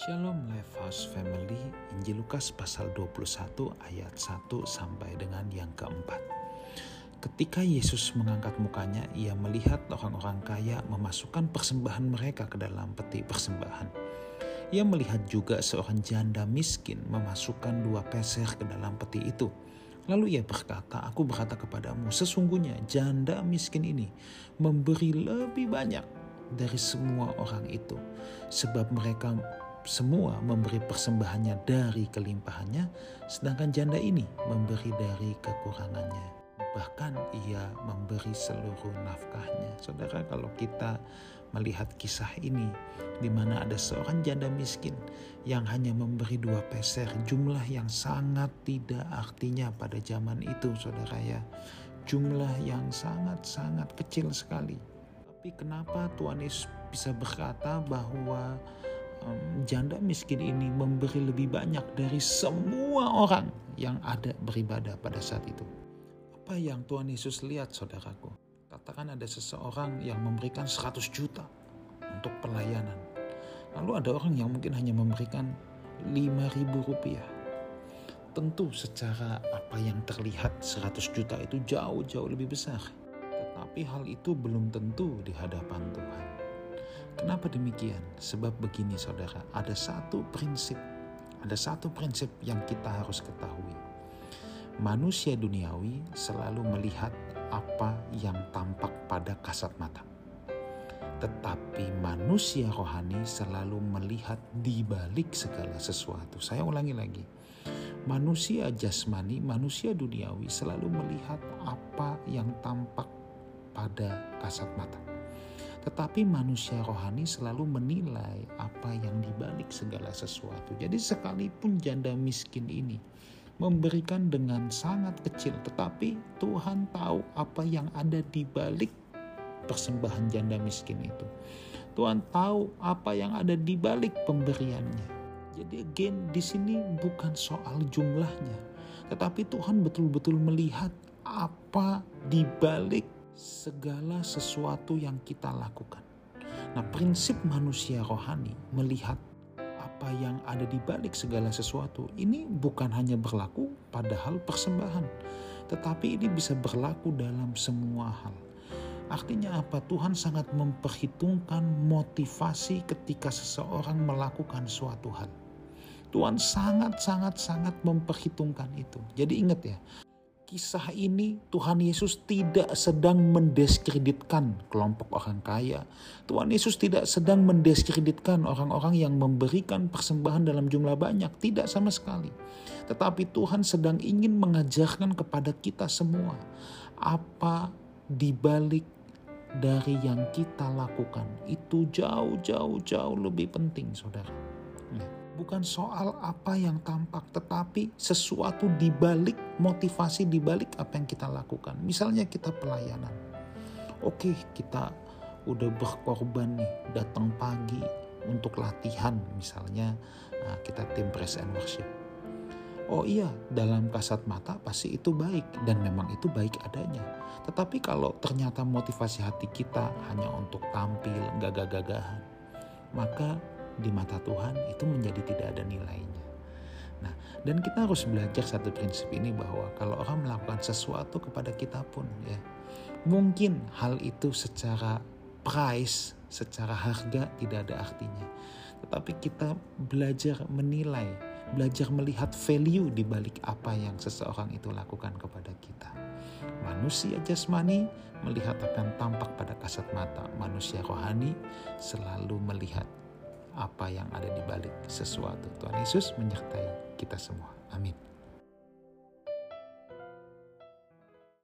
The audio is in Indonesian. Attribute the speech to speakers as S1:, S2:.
S1: Shalom Life House Family, Injil Lukas pasal 21 ayat 1 sampai dengan yang keempat. Ketika Yesus mengangkat mukanya, ia melihat orang-orang kaya memasukkan persembahan mereka ke dalam peti persembahan. Ia melihat juga seorang janda miskin memasukkan dua peser ke dalam peti itu. Lalu ia berkata, aku berkata kepadamu, sesungguhnya janda miskin ini memberi lebih banyak dari semua orang itu. Sebab mereka semua memberi persembahannya dari kelimpahannya, sedangkan janda ini memberi dari kekurangannya. Bahkan ia memberi seluruh nafkahnya. Saudara, kalau kita melihat kisah ini, di mana ada seorang janda miskin yang hanya memberi dua peser, jumlah yang sangat tidak artinya pada zaman itu, saudara ya. Jumlah yang sangat-sangat kecil sekali. Tapi kenapa Tuhan Yesus bisa berkata bahwa um, janda miskin ini memberi lebih banyak dari semua orang yang ada beribadah pada saat itu. Apa yang Tuhan Yesus lihat saudaraku? Katakan ada seseorang yang memberikan 100 juta untuk pelayanan. Lalu ada orang yang mungkin hanya memberikan 5000 rupiah. Tentu secara apa yang terlihat 100 juta itu jauh-jauh lebih besar. Tetapi hal itu belum tentu di hadapan Tuhan. Kenapa demikian? Sebab begini saudara, ada satu prinsip, ada satu prinsip yang kita harus ketahui. Manusia duniawi selalu melihat apa yang tampak pada kasat mata. Tetapi manusia rohani selalu melihat di balik segala sesuatu. Saya ulangi lagi. Manusia jasmani, manusia duniawi selalu melihat apa yang tampak pada kasat mata tetapi manusia rohani selalu menilai apa yang dibalik segala sesuatu. Jadi sekalipun janda miskin ini memberikan dengan sangat kecil, tetapi Tuhan tahu apa yang ada di balik persembahan janda miskin itu. Tuhan tahu apa yang ada di balik pemberiannya. Jadi again di sini bukan soal jumlahnya, tetapi Tuhan betul-betul melihat apa di balik segala sesuatu yang kita lakukan. Nah, prinsip manusia rohani melihat apa yang ada di balik segala sesuatu ini bukan hanya berlaku pada hal persembahan, tetapi ini bisa berlaku dalam semua hal. Artinya apa? Tuhan sangat memperhitungkan motivasi ketika seseorang melakukan suatu hal. Tuhan sangat sangat sangat memperhitungkan itu. Jadi ingat ya, kisah ini Tuhan Yesus tidak sedang mendiskreditkan kelompok orang kaya. Tuhan Yesus tidak sedang mendiskreditkan orang-orang yang memberikan persembahan dalam jumlah banyak, tidak sama sekali. Tetapi Tuhan sedang ingin mengajarkan kepada kita semua apa dibalik dari yang kita lakukan itu jauh-jauh jauh lebih penting, Saudara. Bukan soal apa yang tampak, tetapi sesuatu di balik motivasi di balik apa yang kita lakukan. Misalnya kita pelayanan. Oke, kita udah berkorban nih, datang pagi untuk latihan misalnya nah, kita tim press and worship. Oh iya, dalam kasat mata pasti itu baik dan memang itu baik adanya. Tetapi kalau ternyata motivasi hati kita hanya untuk tampil, gagah-gagahan, maka di mata Tuhan itu menjadi tidak ada nilainya. Nah, dan kita harus belajar satu prinsip ini bahwa kalau orang melakukan sesuatu kepada kita pun ya, mungkin hal itu secara price, secara harga tidak ada artinya. Tetapi kita belajar menilai, belajar melihat value di balik apa yang seseorang itu lakukan kepada kita. Manusia jasmani melihat akan tampak pada kasat mata, manusia rohani selalu melihat apa yang ada di balik sesuatu. Tuhan Yesus menyertai kita semua. Amin.